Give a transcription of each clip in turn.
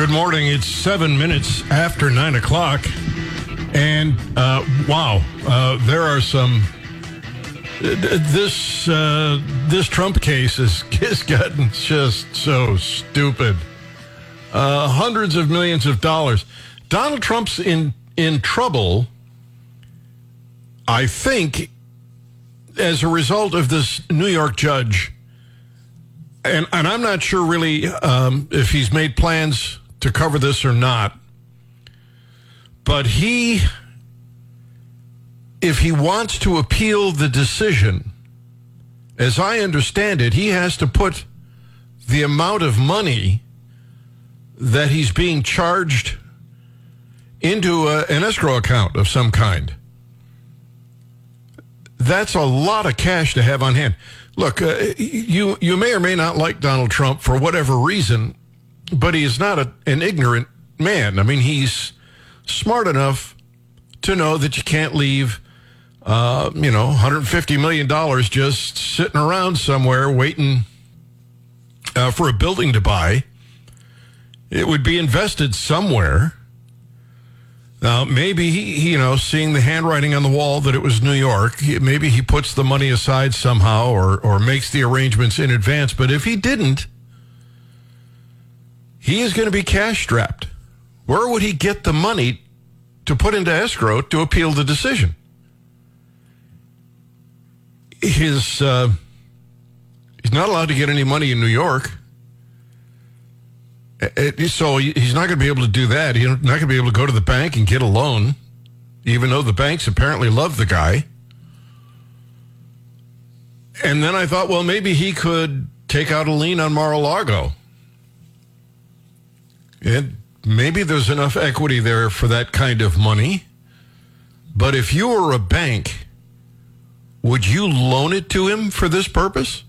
Good morning. It's seven minutes after nine o'clock. And uh, wow, uh, there are some. This uh, this Trump case is, is gotten just so stupid. Uh, hundreds of millions of dollars. Donald Trump's in in trouble. I think as a result of this New York judge, and and I'm not sure really um, if he's made plans to cover this or not. But he, if he wants to appeal the decision, as I understand it, he has to put the amount of money that he's being charged into a, an escrow account of some kind. That's a lot of cash to have on hand. Look, uh, you you may or may not like Donald Trump for whatever reason, but he is not a, an ignorant man. I mean, he's smart enough to know that you can't leave, uh, you know, 150 million dollars just sitting around somewhere waiting uh, for a building to buy. It would be invested somewhere. Now, maybe he, you know, seeing the handwriting on the wall that it was New York, maybe he puts the money aside somehow or, or makes the arrangements in advance. But if he didn't, he is going to be cash strapped. Where would he get the money to put into escrow to appeal the decision? His, uh, he's not allowed to get any money in New York. So he's not going to be able to do that. He's not going to be able to go to the bank and get a loan, even though the banks apparently love the guy. And then I thought, well, maybe he could take out a lien on Mar-a-Lago. And maybe there's enough equity there for that kind of money. But if you were a bank, would you loan it to him for this purpose?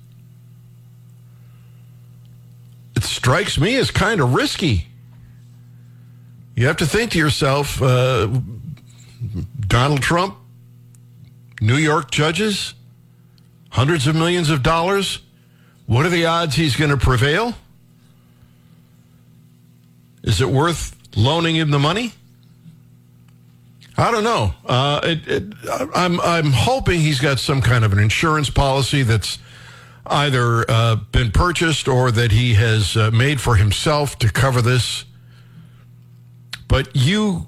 it strikes me as kind of risky. You have to think to yourself, uh, Donald Trump, New York judges, hundreds of millions of dollars. What are the odds he's going to prevail? Is it worth loaning him the money? I don't know. Uh, it, it, I'm I'm hoping he's got some kind of an insurance policy that's either uh, been purchased or that he has uh, made for himself to cover this. But you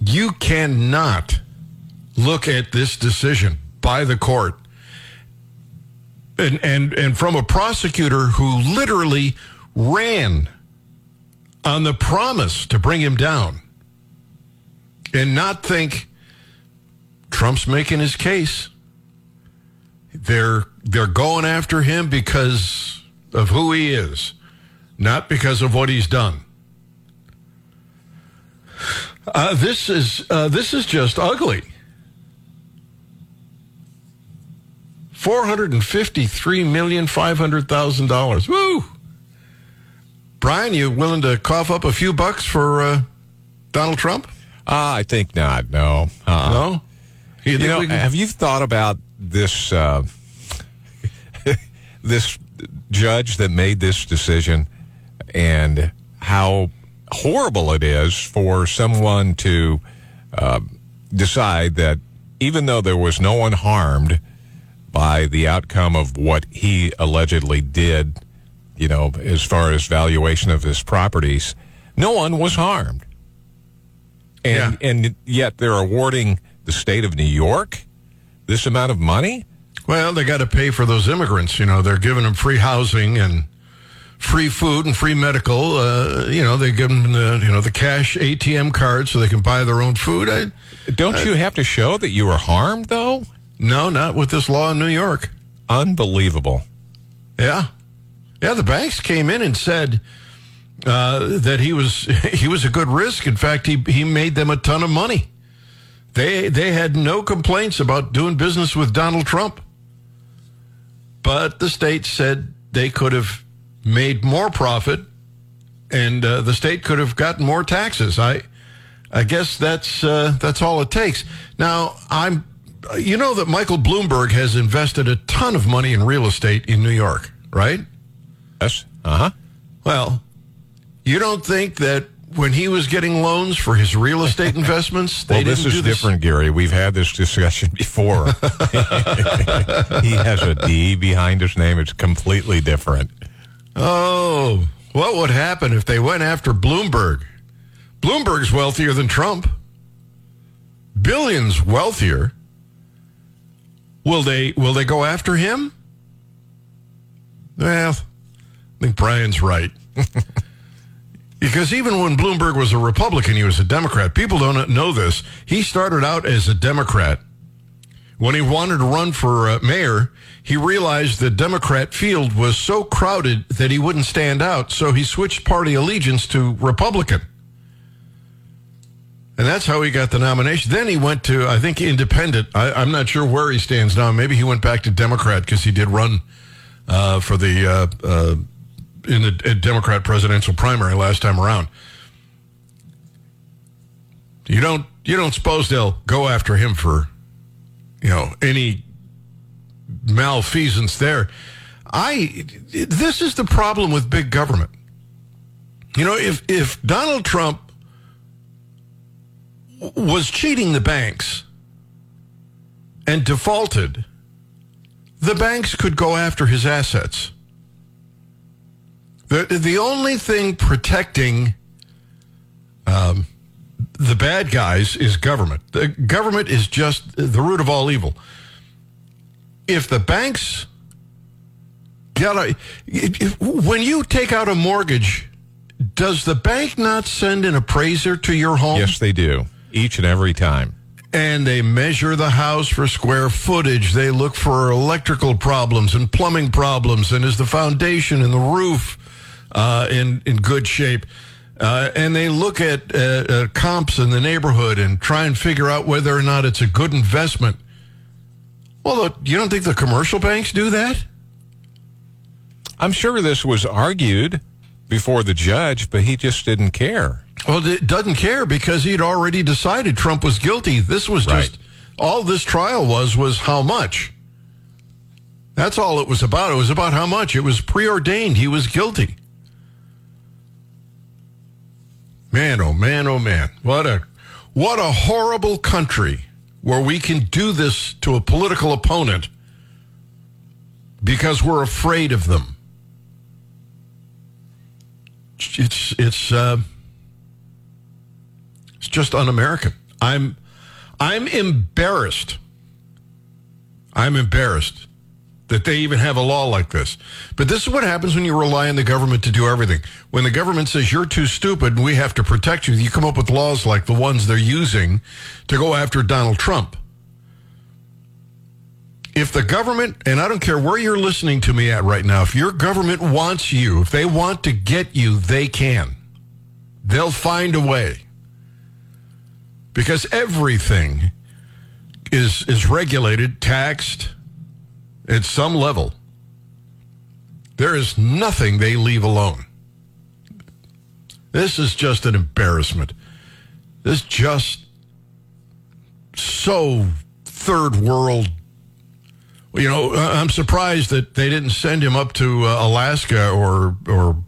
you cannot look at this decision by the court and and and from a prosecutor who literally ran on the promise to bring him down and not think Trump's making his case. They're they're going after him because of who he is, not because of what he's done. Uh, this is uh, this is just ugly. Four hundred and fifty-three million five hundred thousand dollars. Woo! Brian, you willing to cough up a few bucks for uh, Donald Trump? Uh, I think not. No. Uh-uh. No. You, you know, can... have you thought about this? Uh, this judge that made this decision and how horrible it is for someone to uh, decide that even though there was no one harmed by the outcome of what he allegedly did, you know, as far as valuation of his properties, no one was harmed. And, yeah. and yet they're awarding the state of New York this amount of money? Well, they got to pay for those immigrants. You know, they're giving them free housing and free food and free medical. Uh, you know, they give them the you know the cash ATM card so they can buy their own food. I, Don't I, you have to show that you were harmed though? No, not with this law in New York. Unbelievable. Yeah, yeah. The banks came in and said. Uh, that he was he was a good risk. In fact, he he made them a ton of money. They they had no complaints about doing business with Donald Trump. But the state said they could have made more profit and uh, the state could have gotten more taxes. I, I guess that's uh, that's all it takes. Now I'm, you know that Michael Bloomberg has invested a ton of money in real estate in New York, right? Yes. Uh huh. Well, You don't think that when he was getting loans for his real estate investments, they well, didn't this is do different, Gary. We've had this discussion before. he has a D behind his name. It's completely different. Oh, what would happen if they went after Bloomberg? Bloomberg's wealthier than Trump. Billions wealthier. Will they will they go after him? Well, I think Brian's right. because even when Bloomberg was a Republican, he was a Democrat. People don't know this. He started out as a Democrat. When he wanted to run for uh, mayor, he realized the Democrat field was so crowded that he wouldn't stand out, so he switched party allegiance to Republican. And that's how he got the nomination. Then he went to, I think, independent. I, am not sure where he stands now. Maybe he went back to Democrat because he did run uh, for the uh, uh, in the Democrat presidential primary last time around. You don't you don't suppose they'll go after him for you know any malfeasance there. I this is the problem with big government. You know, if if Donald Trump was cheating the banks and defaulted, the banks could go after his assets. The, the only thing protecting um, the bad guys is government. The government is just the root of all evil. If the banks get a, when you take out a mortgage, does the bank not send an appraiser to your home? Yes, they do each and every time. And they measure the house for square footage. They look for electrical problems and plumbing problems. And is the foundation and the roof uh, in, in good shape? Uh, and they look at uh, uh comps in the neighborhood and try and figure out whether or not it's a good investment. Well, you don't think the commercial banks do that? I'm sure this was argued before the judge, but he just didn't care. Well, it doesn't care because he'd already decided Trump was guilty. This was just all this trial was was how much. That's all it was about. It was about how much. It was preordained. He was guilty. Man, oh man, oh man. What a what a horrible country where we can do this to a political opponent because we're afraid of them. It's it's uh, it's just un-American. I'm I'm embarrassed. I'm embarrassed that they even have a law like this. But this is what happens when you rely on the government to do everything. When the government says you're too stupid and we have to protect you, you come up with laws like the ones they're using to go after Donald Trump. If the government, and I don't care where you're listening to me at right now, if your government wants you, if they want to get you, they can. They'll find a way because everything is is regulated, taxed at some level. There is nothing they leave alone. This is just an embarrassment. This just so third world. You know, I'm surprised that they didn't send him up to uh, Alaska or or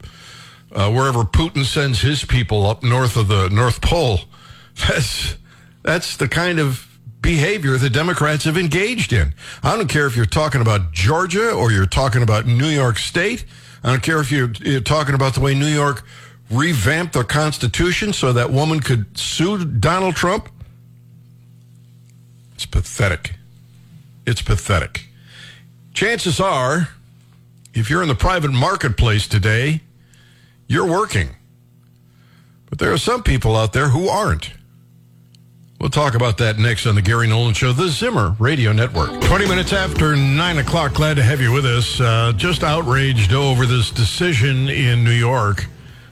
uh, wherever Putin sends his people up north of the North Pole. That's that's the kind of behavior the Democrats have engaged in. I don't care if you're talking about Georgia or you're talking about New York State. I don't care if you're, you're talking about the way New York revamped their Constitution so that woman could sue Donald Trump. It's pathetic. It's pathetic. Chances are, if you're in the private marketplace today, you're working. But there are some people out there who aren't. We'll talk about that next on the Gary Nolan Show, the Zimmer Radio Network. 20 minutes after 9 o'clock. Glad to have you with us. Uh, just outraged over this decision in New York.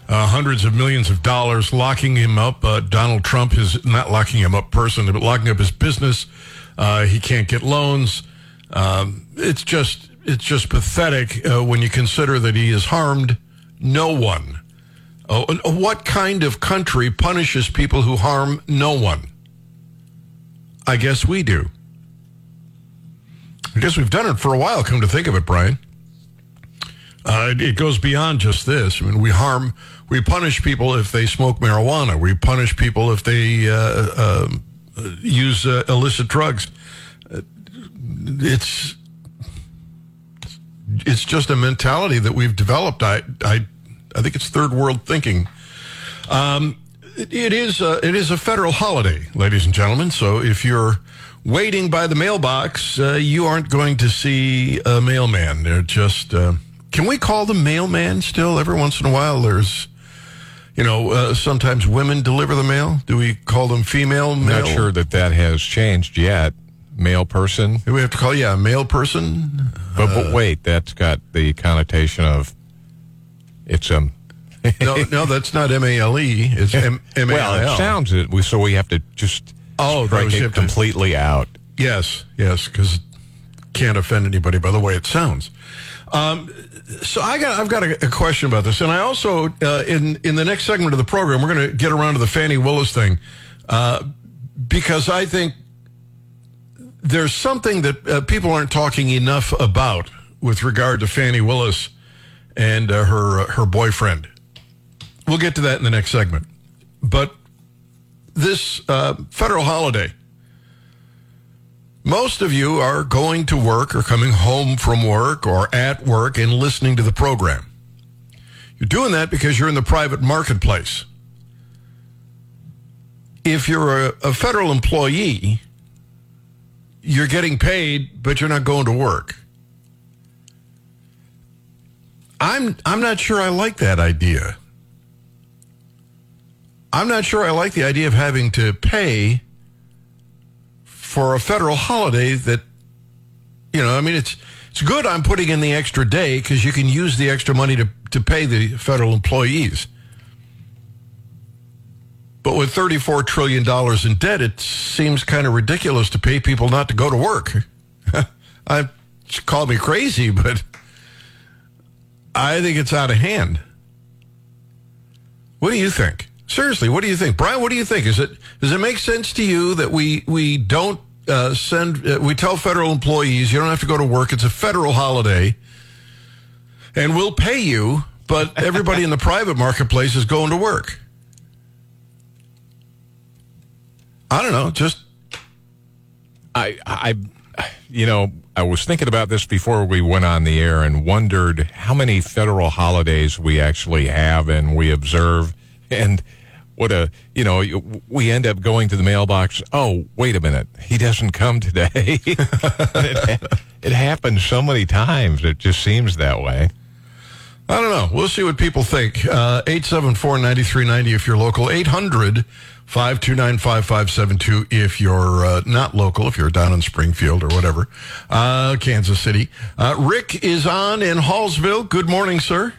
Uh, hundreds of millions of dollars locking him up. Uh, Donald Trump is not locking him up personally, but locking up his business. Uh, he can't get loans. Um, it's just it's just pathetic uh, when you consider that he has harmed no one. Uh, what kind of country punishes people who harm no one? I guess we do. I guess we've done it for a while, come to think of it, Brian. Uh, it, goes beyond just this. I mean, we harm We punish people if they smoke marijuana. We punish people if they uh, um, use uh, illicit drugs. Uh, It's it's just a mentality that we've developed. I I I think it's third world thinking. Um, it, it is a, it is a federal holiday, ladies and gentlemen. So if you're waiting by the mailbox, uh, you aren't going to see a mailman. They're just. Uh, can we call them mailman still? Every once in a while, there's. You know, uh, sometimes women deliver the mail. Do we call them female mail? Not sure that that has changed yet. Male person, Do we have to call yeah, a male person? but, but wait, that's got the connotation of it's a No, no, that's not M A L E. It's M M A well. It sounds it. We so we have to just Oh, strike it completely out. Yes, yes, because can't offend anybody by the way it sounds. Um, so I got, I've got a, a question about this, and I also uh, in in the next segment of the program we're going to get around to the Fani Willis thing uh, because I think there's something that uh, people aren't talking enough about with regard to Fani Willis and uh, her her boyfriend. We'll get to that in the next segment, but this uh, federal holiday. Most of you are going to work or coming home from work or at work and listening to the program. You're doing that because you're in the private marketplace. If you're a, a federal employee, you're getting paid, but you're not going to work. I'm I'm not sure I like that idea. I'm not sure I like the idea of having to pay for a federal holiday that you know, I mean it's it's good I'm putting in the extra day cuz you can use the extra money to to pay the federal employees. But with 34 trillion dollars in debt, it seems kind of ridiculous to pay people not to go to work. I call me crazy, but I think it's out of hand. What do you think? Seriously, what do you think, Brian? What do you think? Is it does it make sense to you that we we don't uh, send uh, we tell federal employees you don't have to go to work? It's a federal holiday, and we'll pay you, but everybody in the private marketplace is going to work. I don't know, just I, I, you know, I was thinking about this before we went on the air and wondered how many federal holidays we actually have and we observe, and what a, you know, we end up going to the mailbox. Oh, wait a minute, he doesn't come today. it, it happens so many times. It just seems that way. I don't know. We'll see what people think. Uh, 874-9390 if you're local. 800 529 5572 if you're uh, not local, if you're down in Springfield or whatever, uh, Kansas City. Uh, Rick is on in Hallsville. Good morning, sir.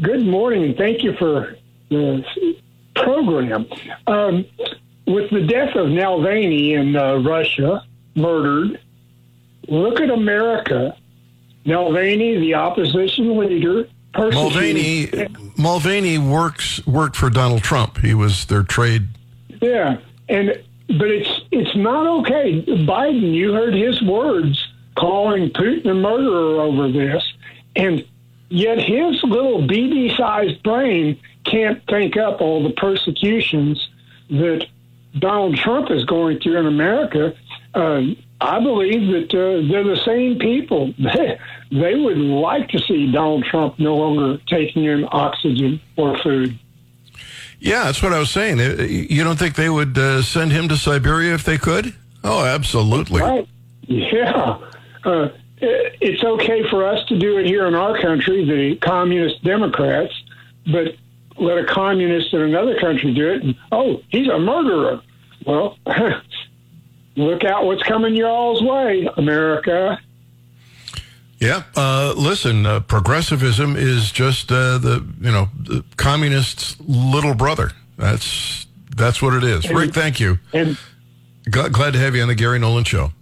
Good morning. Thank you for the program. Um, with the death of Navalny in uh, Russia, murdered, look at America. Navalny, the opposition leader, Mulvaney. Mulvaney works worked for Donald Trump. He was their trade. Yeah, and but it's it's not okay. Biden, you heard his words calling Putin a murderer over this, and yet his little BB-sized brain can't think up all the persecutions that Donald Trump is going through in America. Uh, I believe that uh, they're the same people. they would like to see Donald Trump no longer taking in oxygen or food. Yeah, that's what I was saying. Uh, You don't think they would uh, send him to Siberia if they could? Oh, absolutely. Right. Yeah. Uh, it's okay for us to do it here in our country, the communist Democrats, but let a communist in another country do it, and oh, he's a murderer. Well, look out what's coming your all's way, America. Yeah. Uh, listen, uh, progressivism is just uh, the you know the communists' little brother. That's that's what it is. Rick, thank you. And Glad, glad to have you on the Gary Nolan Show.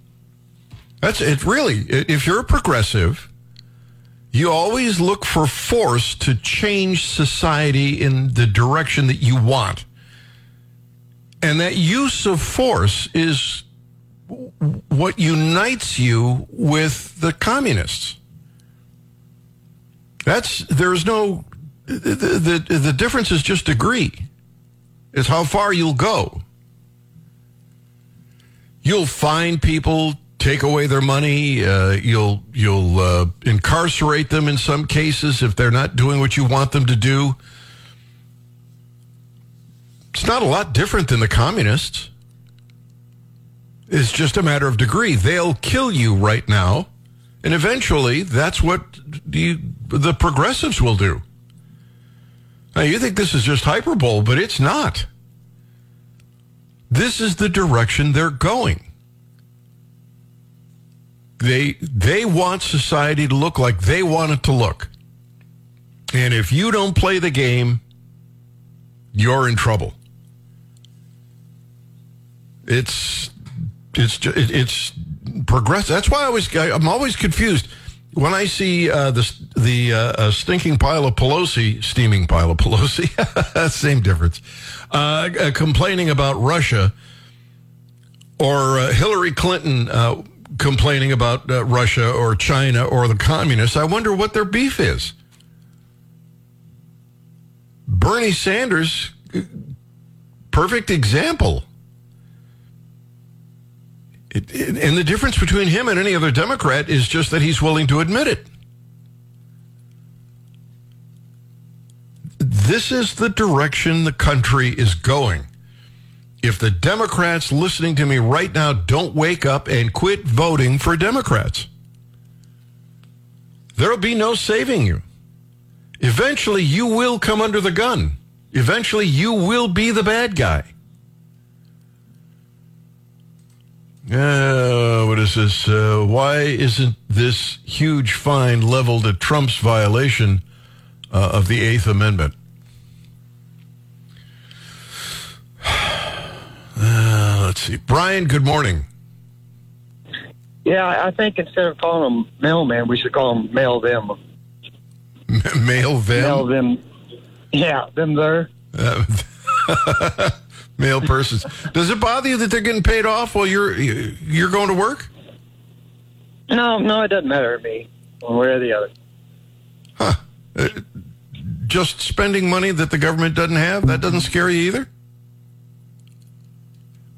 That's it. Really, if you're a progressive, you always look for force to change society in the direction that you want, and that use of force is what unites you with the communists. That's there's no the, the, the difference is just degree. It's how far you'll go. You'll find people, take away their money. Uh, you'll you'll uh, incarcerate them in some cases if they're not doing what you want them to do. It's not a lot different than the communists. It's just a matter of degree. They'll kill you right now, and eventually, that's what the, the progressives will do. Now, you think this is just hyperbole, but it's not. This is the direction they're going. They they want society to look like they want it to look. And if you don't play the game, you're in trouble. It's it's it's progressive. That's why I always I'm always confused when I see uh, the the uh, stinking pile of Pelosi, steaming pile of Pelosi, same difference, uh, uh, complaining about Russia, or uh, Hillary Clinton uh, complaining about uh, Russia or China or the communists. I wonder what their beef is. Bernie Sanders, uh, perfect example. It, it, and the difference between him and any other Democrat is just that he's willing to admit it. This is the direction the country is going. If the Democrats listening to me right now don't wake up and quit voting for Democrats, there'll be no saving you. Eventually, you will come under the gun. Eventually, you will be the bad guy. Uh, what is this? Uh, why isn't this huge fine leveled at Trump's violation uh, of the Eighth Amendment? See. Brian, good morning. Yeah, I think instead of calling them mailman, we should call them mail them. mail them? Mail them. Yeah, them there. Uh, male persons. Does it bother you that they're getting paid off while you're you're going to work? No, no, it doesn't matter to me, one way or the other. Huh? Uh, just spending money that the government doesn't have that doesn't scare you either.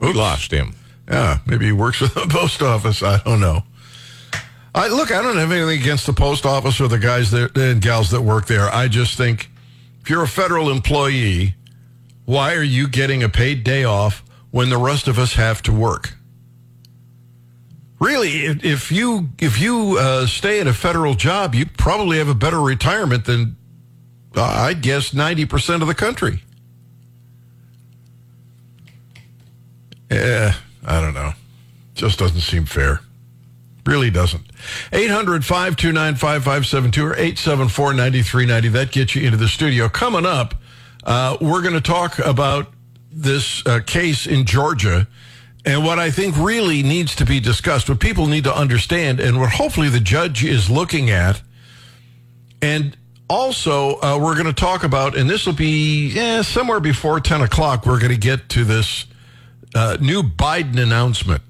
We lost him. Yeah, maybe he works for the post office. I don't know. I look. I don't have anything against the post office or the guys that, and gals that work there. I just think if you're a federal employee why are you getting a paid day off when the rest of us have to work? Really, if you if you uh, stay at a federal job, you probably have a better retirement than uh, I'd guess ninety percent of the country. Yeah, I don't know. Just doesn't seem fair. Really doesn't. 800 529 5572 or 874 9390. That gets you into the studio. Coming up, uh, we're going to talk about this uh, case in Georgia and what I think really needs to be discussed, what people need to understand, and what hopefully the judge is looking at. And also, uh, we're going to talk about, and this will be eh, somewhere before 10 o'clock, we're going to get to this uh, new Biden announcement.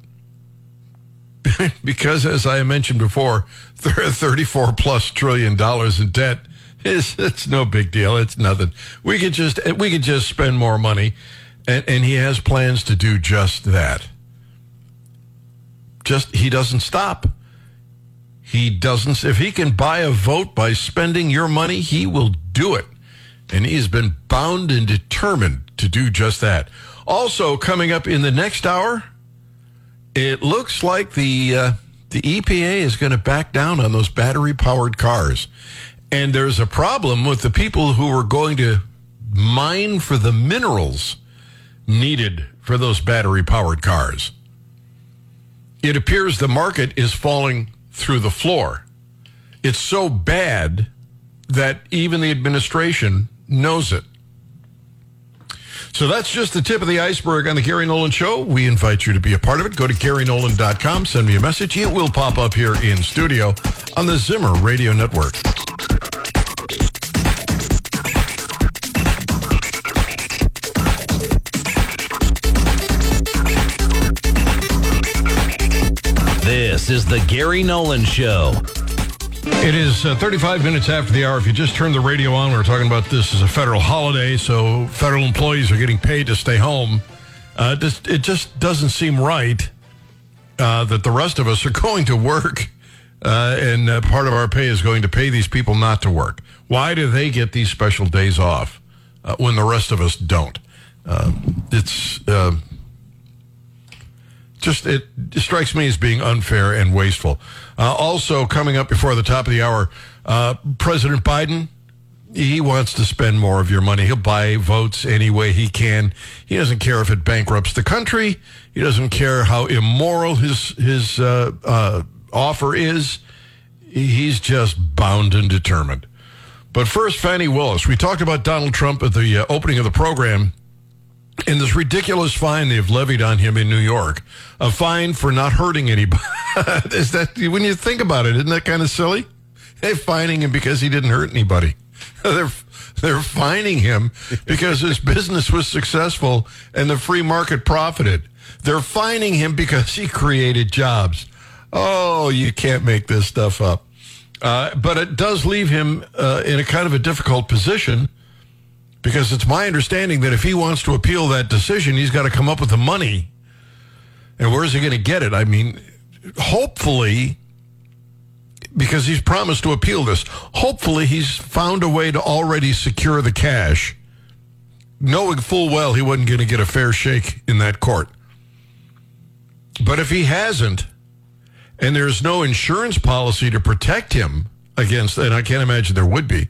because, as I mentioned before, 34 plus trillion dollars in debt it's, it's no big deal. It's nothing. We could just we could just spend more money, and, and he has plans to do just that. Just he doesn't stop. He doesn't. If he can buy a vote by spending your money, he will do it, and he's been bound and determined to do just that. Also, coming up in the next hour, it looks like the uh, the EPA is going to back down on those battery powered cars. And there's a problem with the people who are going to mine for the minerals needed for those battery powered cars. It appears the market is falling through the floor. It's so bad that even the administration knows it. So that's just the tip of the iceberg on the Gary Nolan Show. We invite you to be a part of it. Go to GaryNolan.com, send me a message. It will pop up here in studio on the Zimmer Radio Network. This is the Gary Nolan Show. It is uh, 35 minutes after the hour. If you just turned the radio on, we're talking about this as a federal holiday, so federal employees are getting paid to stay home. Uh, just, it just doesn't seem right uh, that the rest of us are going to work, uh, and uh, part of our pay is going to pay these people not to work. Why do they get these special days off uh, when the rest of us don't? It's just it strikes me as being unfair and wasteful. Uh, also, coming up before the top of the hour, uh, President Biden. He wants to spend more of your money. He'll buy votes any way he can. He doesn't care if it bankrupts the country. He doesn't care how immoral his his uh, uh, offer is. He's just bound and determined. But first, Fani Willis. We talked about Donald Trump at the uh, opening of the program in this ridiculous fine they've levied on him in New York, a fine for not hurting anybody. Is that when you think about it, isn't that kind of silly? They're fining him because he didn't hurt anybody. they're they're fining him because his business was successful and the free market profited. They're fining him because he created jobs. Oh, you can't make this stuff up. Uh, but it does leave him uh, in a kind of a difficult position because it's my understanding that if he wants to appeal that decision, he's got to come up with the money. And where's he going to get it? I mean, hopefully, because he's promised to appeal this, hopefully he's found a way to already secure the cash, knowing full well he wasn't going to get a fair shake in that court. But if he hasn't, and there's no insurance policy to protect him against, and I can't imagine there would be,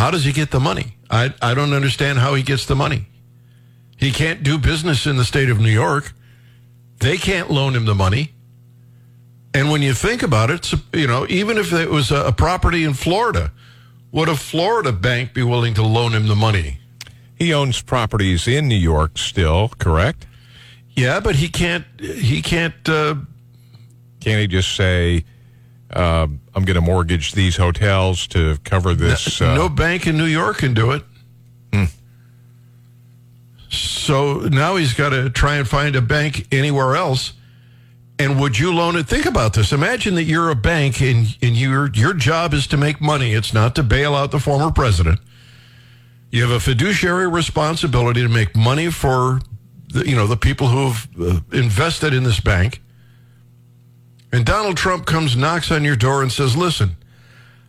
how does he get the money? I, I don't understand how he gets the money. He can't do business in the state of New York. They can't loan him the money. And when you think about it, you know, even if it was a, property in Florida, would a Florida bank be willing to loan him the money? He owns properties in New York still, correct? Yeah, but he can't. He can't. Uh, Can't he just say, uh, "I'm going to mortgage these hotels to cover this"? Uh, no bank in New York can do it. So now he's got to try and find a bank anywhere else. And would you loan it? Think about this. Imagine that you're a bank and, and your your job is to make money. It's not to bail out the former president. You have a fiduciary responsibility to make money for the, you know the people who have uh, invested in this bank. And Donald Trump comes, knocks on your door, and says, "Listen,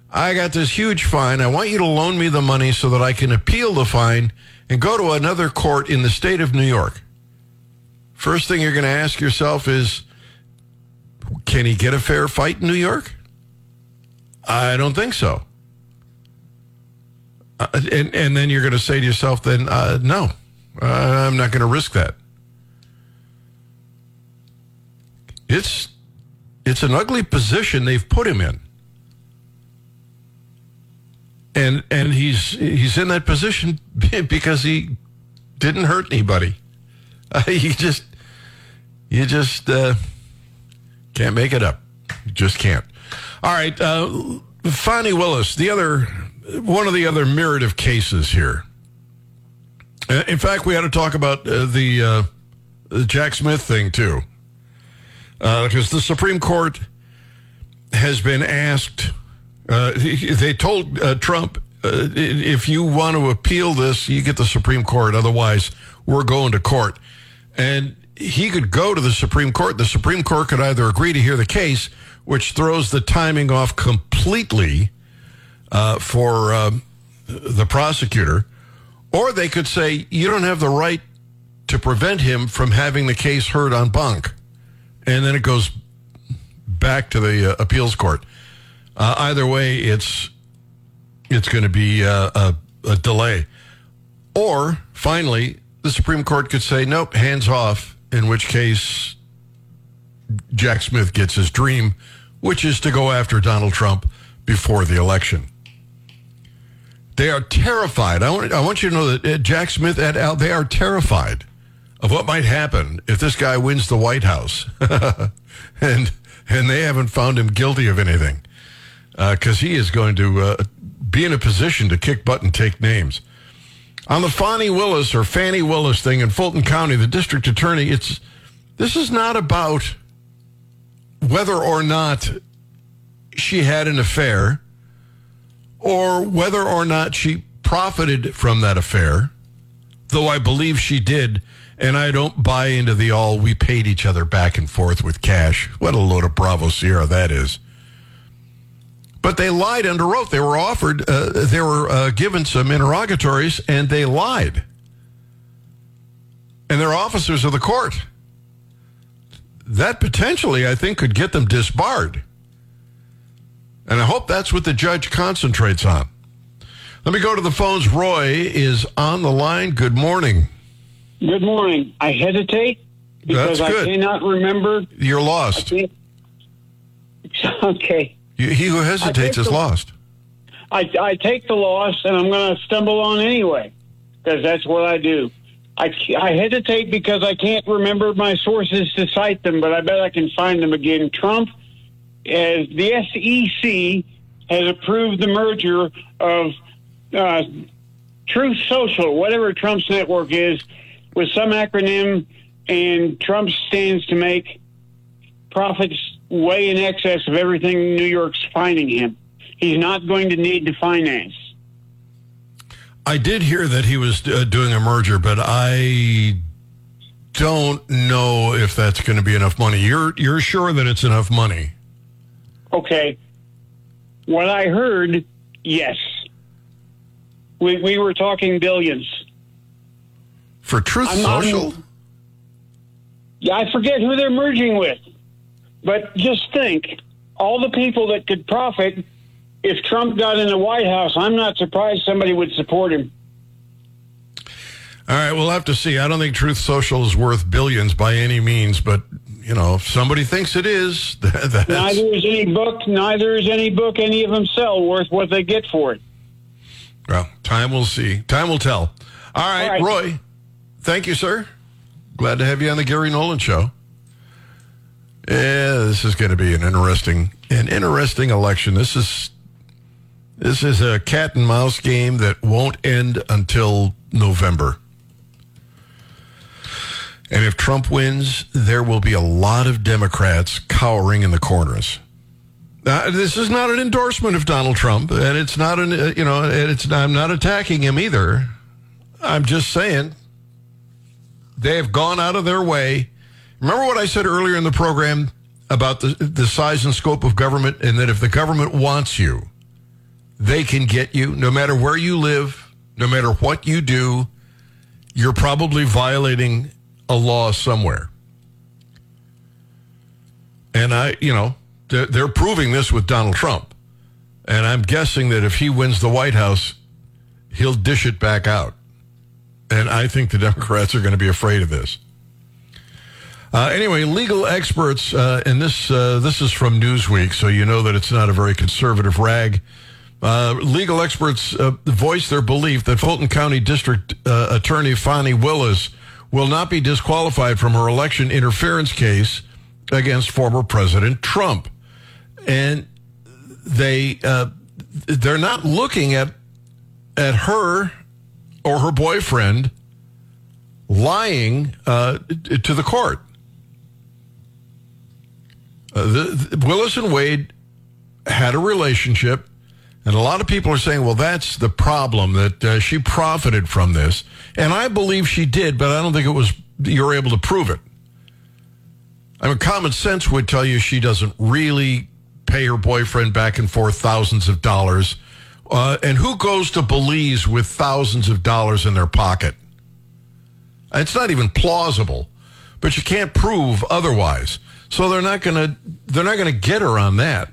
I got this huge fine. I want you to loan me the money so that I can appeal the fine and go to another court in the state of New York." First thing you're going to ask yourself is, can he get a fair fight in New York? I don't think so. Uh, and, and then you're going to say to yourself, then, uh, no, uh, I'm not going to risk that. It's, it's an ugly position they've put him in. And, and he's, he's in that position because he didn't hurt anybody. Uh, he just, you just, uh, can't make it up. You just can't. All right. Uh, Fani Willis, the other, one of the other myriad of cases here. Uh, in fact, we had to talk about uh, the, uh, the Jack Smith thing too. Because the Supreme Court has been asked, uh, they told uh, Trump, uh, if you want to appeal this, you get the Supreme Court. Otherwise, we're going to court. And he could go to the Supreme Court. The Supreme Court could either agree to hear the case, which throws the timing off completely uh, for uh, the prosecutor, or they could say you don't have the right to prevent him from having the case heard en banc, and then it goes back to the uh, appeals court. Uh, either way, it's it's going to be uh, a, a delay, or finally, the Supreme Court could say nope, hands off in which case Jack Smith gets his dream, which is to go after Donald Trump before the election. They are terrified. I want, I want you to know that uh, Jack Smith and Al, they are terrified of what might happen if this guy wins the White House. and, and they haven't found him guilty of anything because uh, he is going to uh, be in a position to kick butt and take names. On the Fannie Willis or Fani Willis thing in Fulton County, the district attorney, it's this is not about whether or not she had an affair or whether or not she profited from that affair, though I believe she did. And I don't buy into the all we paid each other back and forth with cash. What a load of Bravo Sierra that is. But they lied under oath. They were offered, uh, they were uh, given some interrogatories, and they lied. And they're officers of the court. That potentially, I think, could get them disbarred. And I hope that's what the judge concentrates on. Let me go to the phones. Roy is on the line. Good morning. Good morning. I hesitate because I cannot remember. You're lost. Okay. You- He who hesitates is the- lost. I, I take the loss and I'm going to stumble on anyway because that's what I do. I, I hesitate because I can't remember my sources to cite them, but I bet I can find them again. Trump, as the SEC, has approved the merger of uh, Truth Social, whatever Trump's network is, with some acronym, and Trump stands to make profits way in excess of everything New York's finding him. He's not going to need to finance. I did hear that he was uh, doing a merger, but I don't know if that's going to be enough money. You're you're sure that it's enough money? Okay. What I heard, yes. We, we were talking billions. For Truth I'm Social? Yeah, I forget who they're merging with. But just think all the people that could profit if Trump got in the White House, I'm not surprised somebody would support him. All right, we'll have to see. I don't think Truth Social is worth billions by any means, but you know, if somebody thinks it is, that's, Neither is any book, neither is any book any of them sell worth what they get for it. well, time will see. Time will tell. All right, All right. Roy. Thank you, sir. Glad to have you on the Gary Nolan show. Yeah, this is going to be an interesting, an interesting election. This is, this is a cat and mouse game that won't end until November. And if Trump wins, there will be a lot of Democrats cowering in the corners. This is not an endorsement of Donald Trump, and it's not an uh, you know, it's I'm not attacking him either. I'm just saying they have gone out of their way. Remember what I said earlier in the program about the the size and scope of government, and that if the government wants you, they can get you no matter where you live, no matter what you do. You're probably violating a law somewhere. And I, you know, they're, they're proving this with Donald Trump. And I'm guessing that if he wins the White House, he'll dish it back out. And I think the Democrats are going to be afraid of this. Uh, anyway, legal experts, uh, and this uh, this is from Newsweek, so you know that it's not a very conservative rag. Uh, legal experts uh, voice their belief that Fulton County District uh, Attorney Fani Willis will not be disqualified from her election interference case against former President Trump, and they they're not looking at at her or her boyfriend lying uh, to the court. Uh, the, the- Willis and Wade had a relationship, and a lot of people are saying, "Well, that's the problem that uh, she profited from this," and I believe she did, but I don't think it was you're able to prove it. I mean, common sense would tell you she doesn't really pay her boyfriend back and forth thousands of dollars. Uh, and who goes to Belize with thousands of dollars in their pocket? It's not even plausible, but you can't prove otherwise. So they're not going to they're not going to get her on that.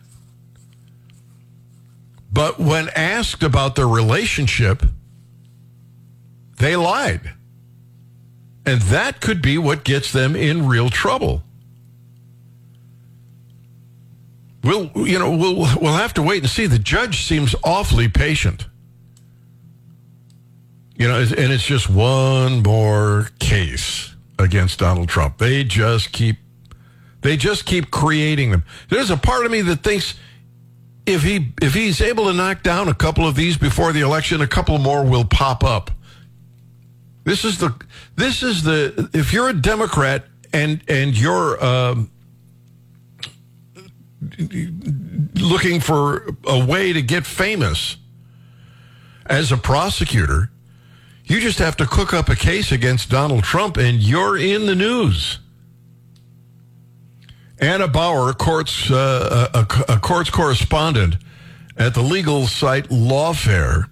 But when asked about their relationship, they lied. And that could be what gets them in real trouble. We'll, you know, we'll we'll have to wait and see. The judge seems awfully patient. You know, and it's just one more case against Donald Trump. They just keep they just keep creating them. There's a part of me that thinks if he if he's able to knock down a couple of these before the election, a couple more will pop up. This is the this is the if you're a Democrat and and you're um, looking for a way to get famous as a prosecutor, you just have to cook up a case against Donald Trump and you're in the news. Anna Bower, courts, uh, a, a courts correspondent at the legal site Lawfare,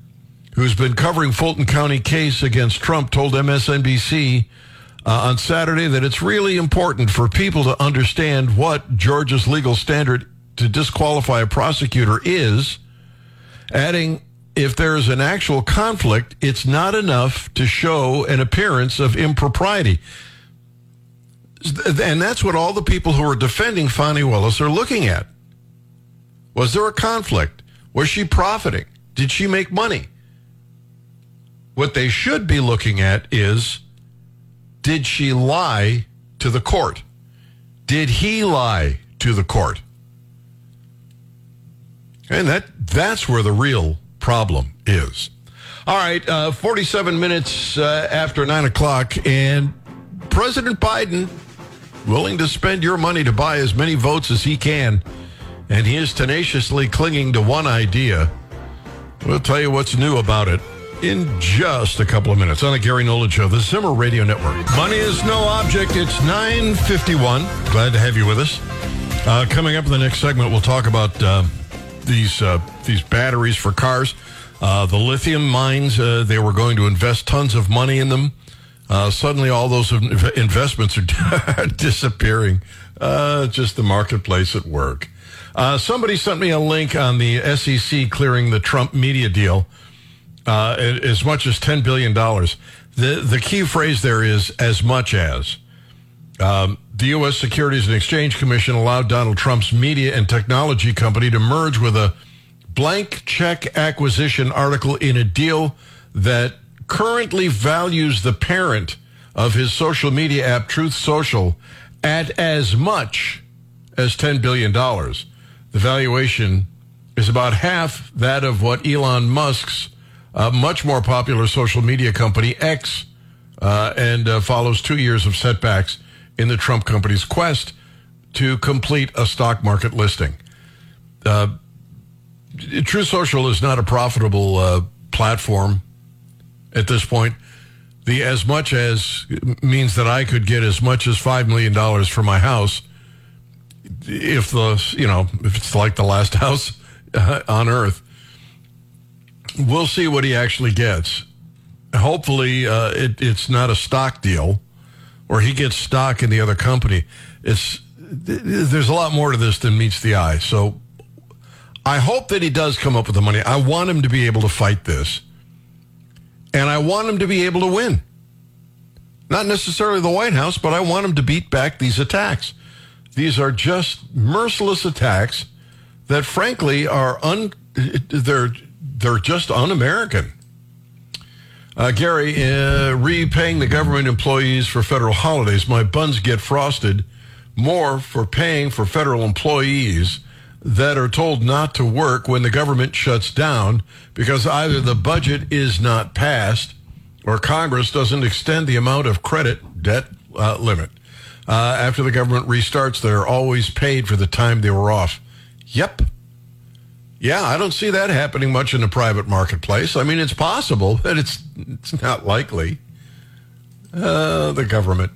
who's been covering Fulton County case against Trump, told MSNBC uh, on Saturday that it's really important for people to understand what Georgia's legal standard to disqualify a prosecutor is, adding, if there is an actual conflict, it's not enough to show an appearance of impropriety. And that's what all the people who are defending Fani Willis are looking at. Was there a conflict? Was she profiting? Did she make money? What they should be looking at is did she lie to the court? Did he lie to the court? And that that's where the real problem is. All right, uh, 47 minutes uh, after 9 o'clock, and President Biden willing to spend your money to buy as many votes as he can, and he is tenaciously clinging to one idea. We'll tell you what's new about it in just a couple of minutes on the Gary Nolan Show, the Zimmer Radio Network. Money is no object. It's 951. Glad to have you with us. Uh, coming up in the next segment, we'll talk about uh, these uh, these batteries for cars. Uh, the lithium mines, uh, they were going to invest tons of money in them. Uh, suddenly, all those investments are disappearing. just the marketplace at work. somebody sent me a link on the SEC clearing the Trump media deal uh, as much as $10 billion. The, the key phrase there is as much as. Um, the U.S. Securities and Exchange Commission allowed Donald Trump's media and technology company to merge with a blank check acquisition article in a deal that currently values the parent of his social media app, Truth Social, at as much as $10 billion. The valuation is about half that of what Elon Musk's a much more popular social media company, X, uh, and uh, follows two years of setbacks in the Trump company's quest to complete a stock market listing. Uh, Truth Social is not a profitable uh, platform at this point. The as much as means that I could get as much as $5 million for my house if the, you know, if it's like the last house on earth we'll see what he actually gets. Hopefully, uh, it, it's not a stock deal, or he gets stock in the other company. It's there's a lot more to this than meets the eye. So, I hope that he does come up with the money. I want him to be able to fight this, and I want him to be able to win. Not necessarily the White House, but I want him to beat back these attacks. These are just merciless attacks that, frankly, are un. They're they're just un-American. Uh, Gary, uh, repaying the government employees for federal holidays. My buns get frosted more for paying for federal employees that are told not to work when the government shuts down because either the budget is not passed or Congress doesn't extend the amount of credit debt uh, limit. Uh, after the government restarts, they're always paid for the time they were off. Yep. Yeah, I don't see that happening much in the private marketplace. I mean, it's possible, but it's it's not likely. Uh, the government,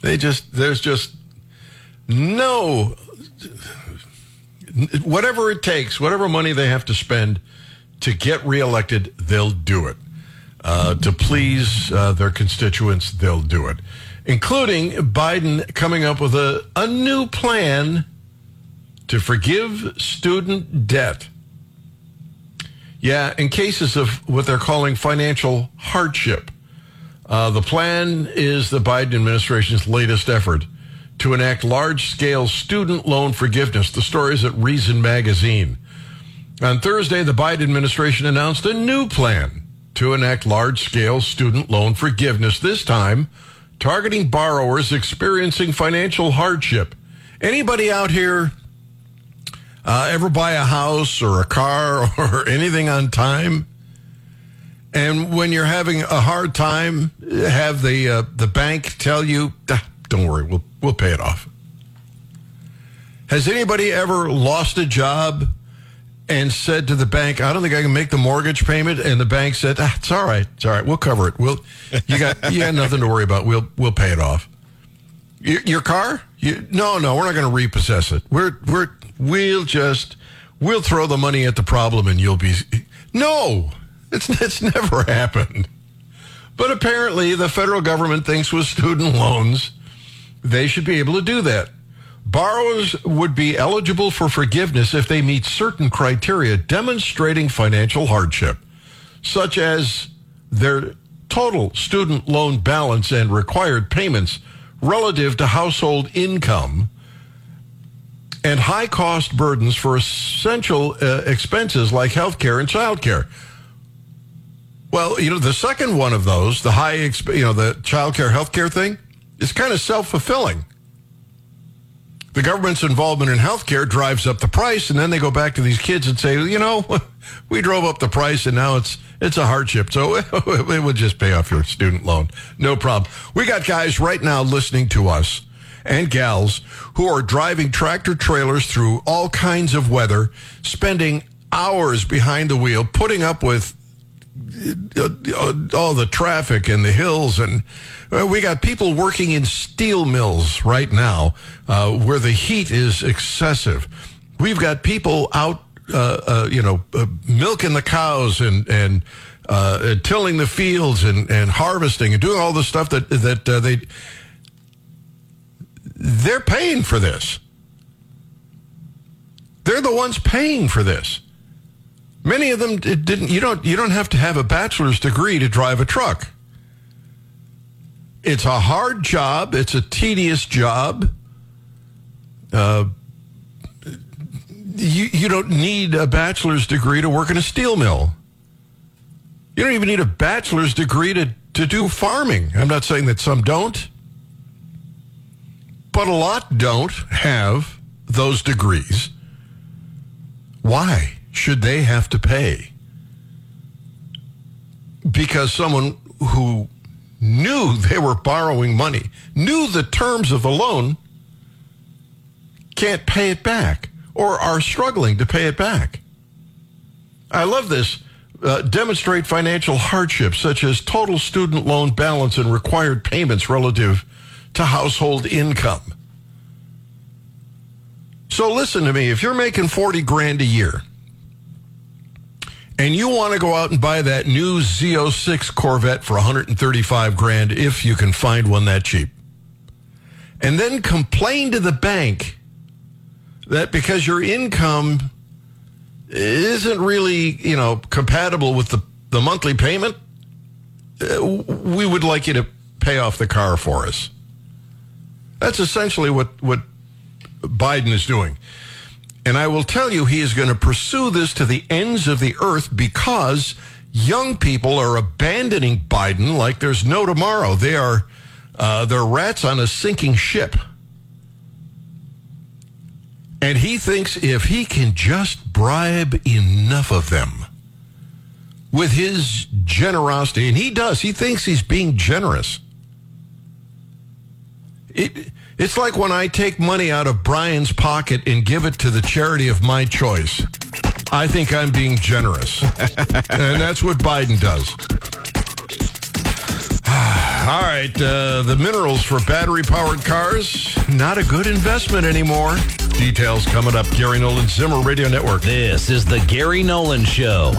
they just there's just no whatever it takes, whatever money they have to spend to get reelected, they'll do it. Uh, to please uh, their constituents, they'll do it, including Biden coming up with a, a new plan to forgive student debt. Yeah, in cases of what they're calling financial hardship. Uh, the plan is the Biden administration's latest effort to enact large scale student loan forgiveness. The story is at Reason Magazine. On Thursday, the Biden administration announced a new plan to enact large scale student loan forgiveness, this time targeting borrowers experiencing financial hardship. Anybody out here uh, ever buy a house or a car or anything on time? And when you're having a hard time, have the uh, the bank tell you, ah, "Don't worry, we'll we'll pay it off." Has anybody ever lost a job and said to the bank, "I don't think I can make the mortgage payment," and the bank said, ah, "It's all right. It's all right. We'll cover it. We'll you got you got nothing to worry about. We'll we'll pay it off." Your, your car? You, no, no, we're not going to repossess it. We're we're we'll just we'll throw the money at the problem and you'll be no. It's it's never happened. But apparently, the federal government thinks with student loans, they should be able to do that. Borrowers would be eligible for forgiveness if they meet certain criteria demonstrating financial hardship, such as their total student loan balance and required payments relative to household income and high cost burdens for essential uh, expenses like health care and child care. Well, you know, the second one of those, the high, exp- you know, the child care, health care thing, is kind of self fulfilling. The government's involvement in health care drives up the price, and then they go back to these kids and say, you know, we drove up the price, and now it's it's a hardship. So it would just pay off your student loan, no problem. We got guys right now listening to us and gals who are driving tractor trailers through all kinds of weather, spending hours behind the wheel, putting up with all the traffic and the hills and uh, we got people working in steel mills right now uh, where the heat is excessive. We've got people out uh, uh you know uh, milking the cows and and uh, tilling the fields and, and harvesting and doing all the stuff that that they they're paying for this they're the ones paying for this Many of them didn't. You don't. You don't have to have a bachelor's degree to drive a truck. It's a hard job. It's a tedious job. Uh, you you don't need a bachelor's degree to work in a steel mill. You don't even need a bachelor's degree to, to do farming. I'm not saying that some don't, but a lot don't have those degrees. Why? should they have to pay? Because someone who knew they were borrowing money, knew the terms of the loan, can't pay it back or are struggling to pay it back. I love this. Uh, demonstrate financial hardship, such as total student loan balance and required payments relative to household income. So listen to me. If you're making 40 grand a year, and you want to go out and buy that new Z06 Corvette for 135 grand if you can find one that cheap. And then complain to the bank that because your income isn't really, you know, compatible with the, the monthly payment, uh, we would like you to pay off the car for us. That's essentially what, what Biden is doing. And I will tell you, he is going to pursue this to the ends of the earth because young people are abandoning Biden like there's no tomorrow. They are uh, they're rats on a sinking ship. And he thinks if he can just bribe enough of them with his generosity, and he does, he thinks he's being generous. It, it's like when I take money out of Brian's pocket and give it to the charity of my choice. I think I'm being generous. and that's what Biden does. All right, uh, the minerals for battery powered cars, not a good investment anymore. Details coming up. Gary Nolan Zimmer Radio Network. This is the Gary Nolan Show.